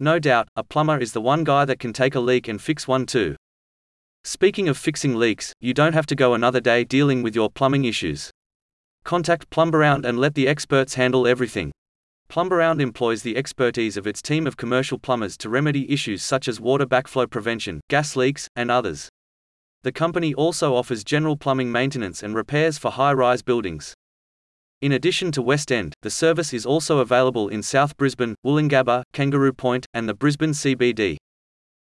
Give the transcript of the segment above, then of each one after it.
No doubt, a plumber is the one guy that can take a leak and fix one too. Speaking of fixing leaks, you don't have to go another day dealing with your plumbing issues. Contact Plumbaround and let the experts handle everything. Plumbaround employs the expertise of its team of commercial plumbers to remedy issues such as water backflow prevention, gas leaks, and others. The company also offers general plumbing maintenance and repairs for high rise buildings. In addition to West End, the service is also available in South Brisbane, Woolloongabba, Kangaroo Point, and the Brisbane CBD.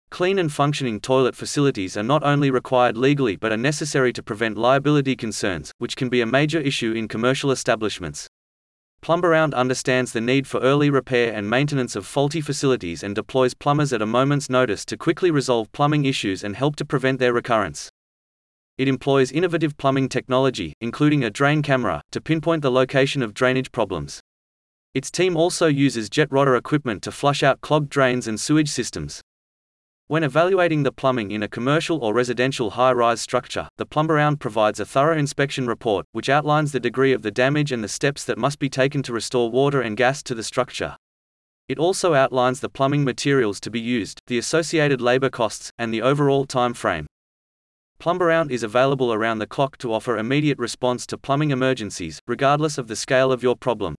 Clean and functioning toilet facilities are not only required legally but are necessary to prevent liability concerns, which can be a major issue in commercial establishments. Plumbaround understands the need for early repair and maintenance of faulty facilities and deploys plumbers at a moment's notice to quickly resolve plumbing issues and help to prevent their recurrence. It employs innovative plumbing technology, including a drain camera, to pinpoint the location of drainage problems. Its team also uses jet rotor equipment to flush out clogged drains and sewage systems. When evaluating the plumbing in a commercial or residential high rise structure, the Plumbaround provides a thorough inspection report, which outlines the degree of the damage and the steps that must be taken to restore water and gas to the structure. It also outlines the plumbing materials to be used, the associated labor costs, and the overall time frame. Plumbaround is available around the clock to offer immediate response to plumbing emergencies, regardless of the scale of your problem.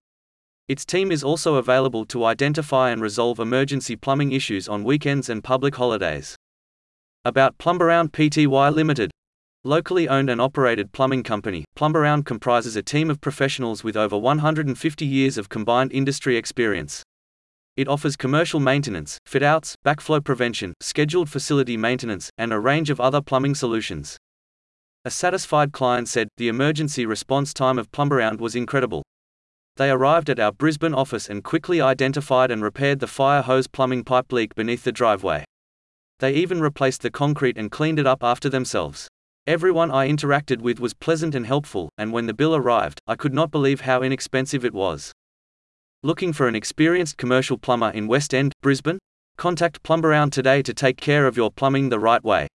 Its team is also available to identify and resolve emergency plumbing issues on weekends and public holidays. About Plumbaround Pty Limited. Locally owned and operated plumbing company, Plumbaround comprises a team of professionals with over 150 years of combined industry experience. It offers commercial maintenance, fit-outs, backflow prevention, scheduled facility maintenance, and a range of other plumbing solutions. A satisfied client said, the emergency response time of Plumbaround was incredible. They arrived at our Brisbane office and quickly identified and repaired the fire hose plumbing pipe leak beneath the driveway. They even replaced the concrete and cleaned it up after themselves. Everyone I interacted with was pleasant and helpful, and when the bill arrived, I could not believe how inexpensive it was. Looking for an experienced commercial plumber in West End, Brisbane? Contact Plumbaround today to take care of your plumbing the right way.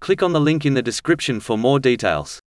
Click on the link in the description for more details.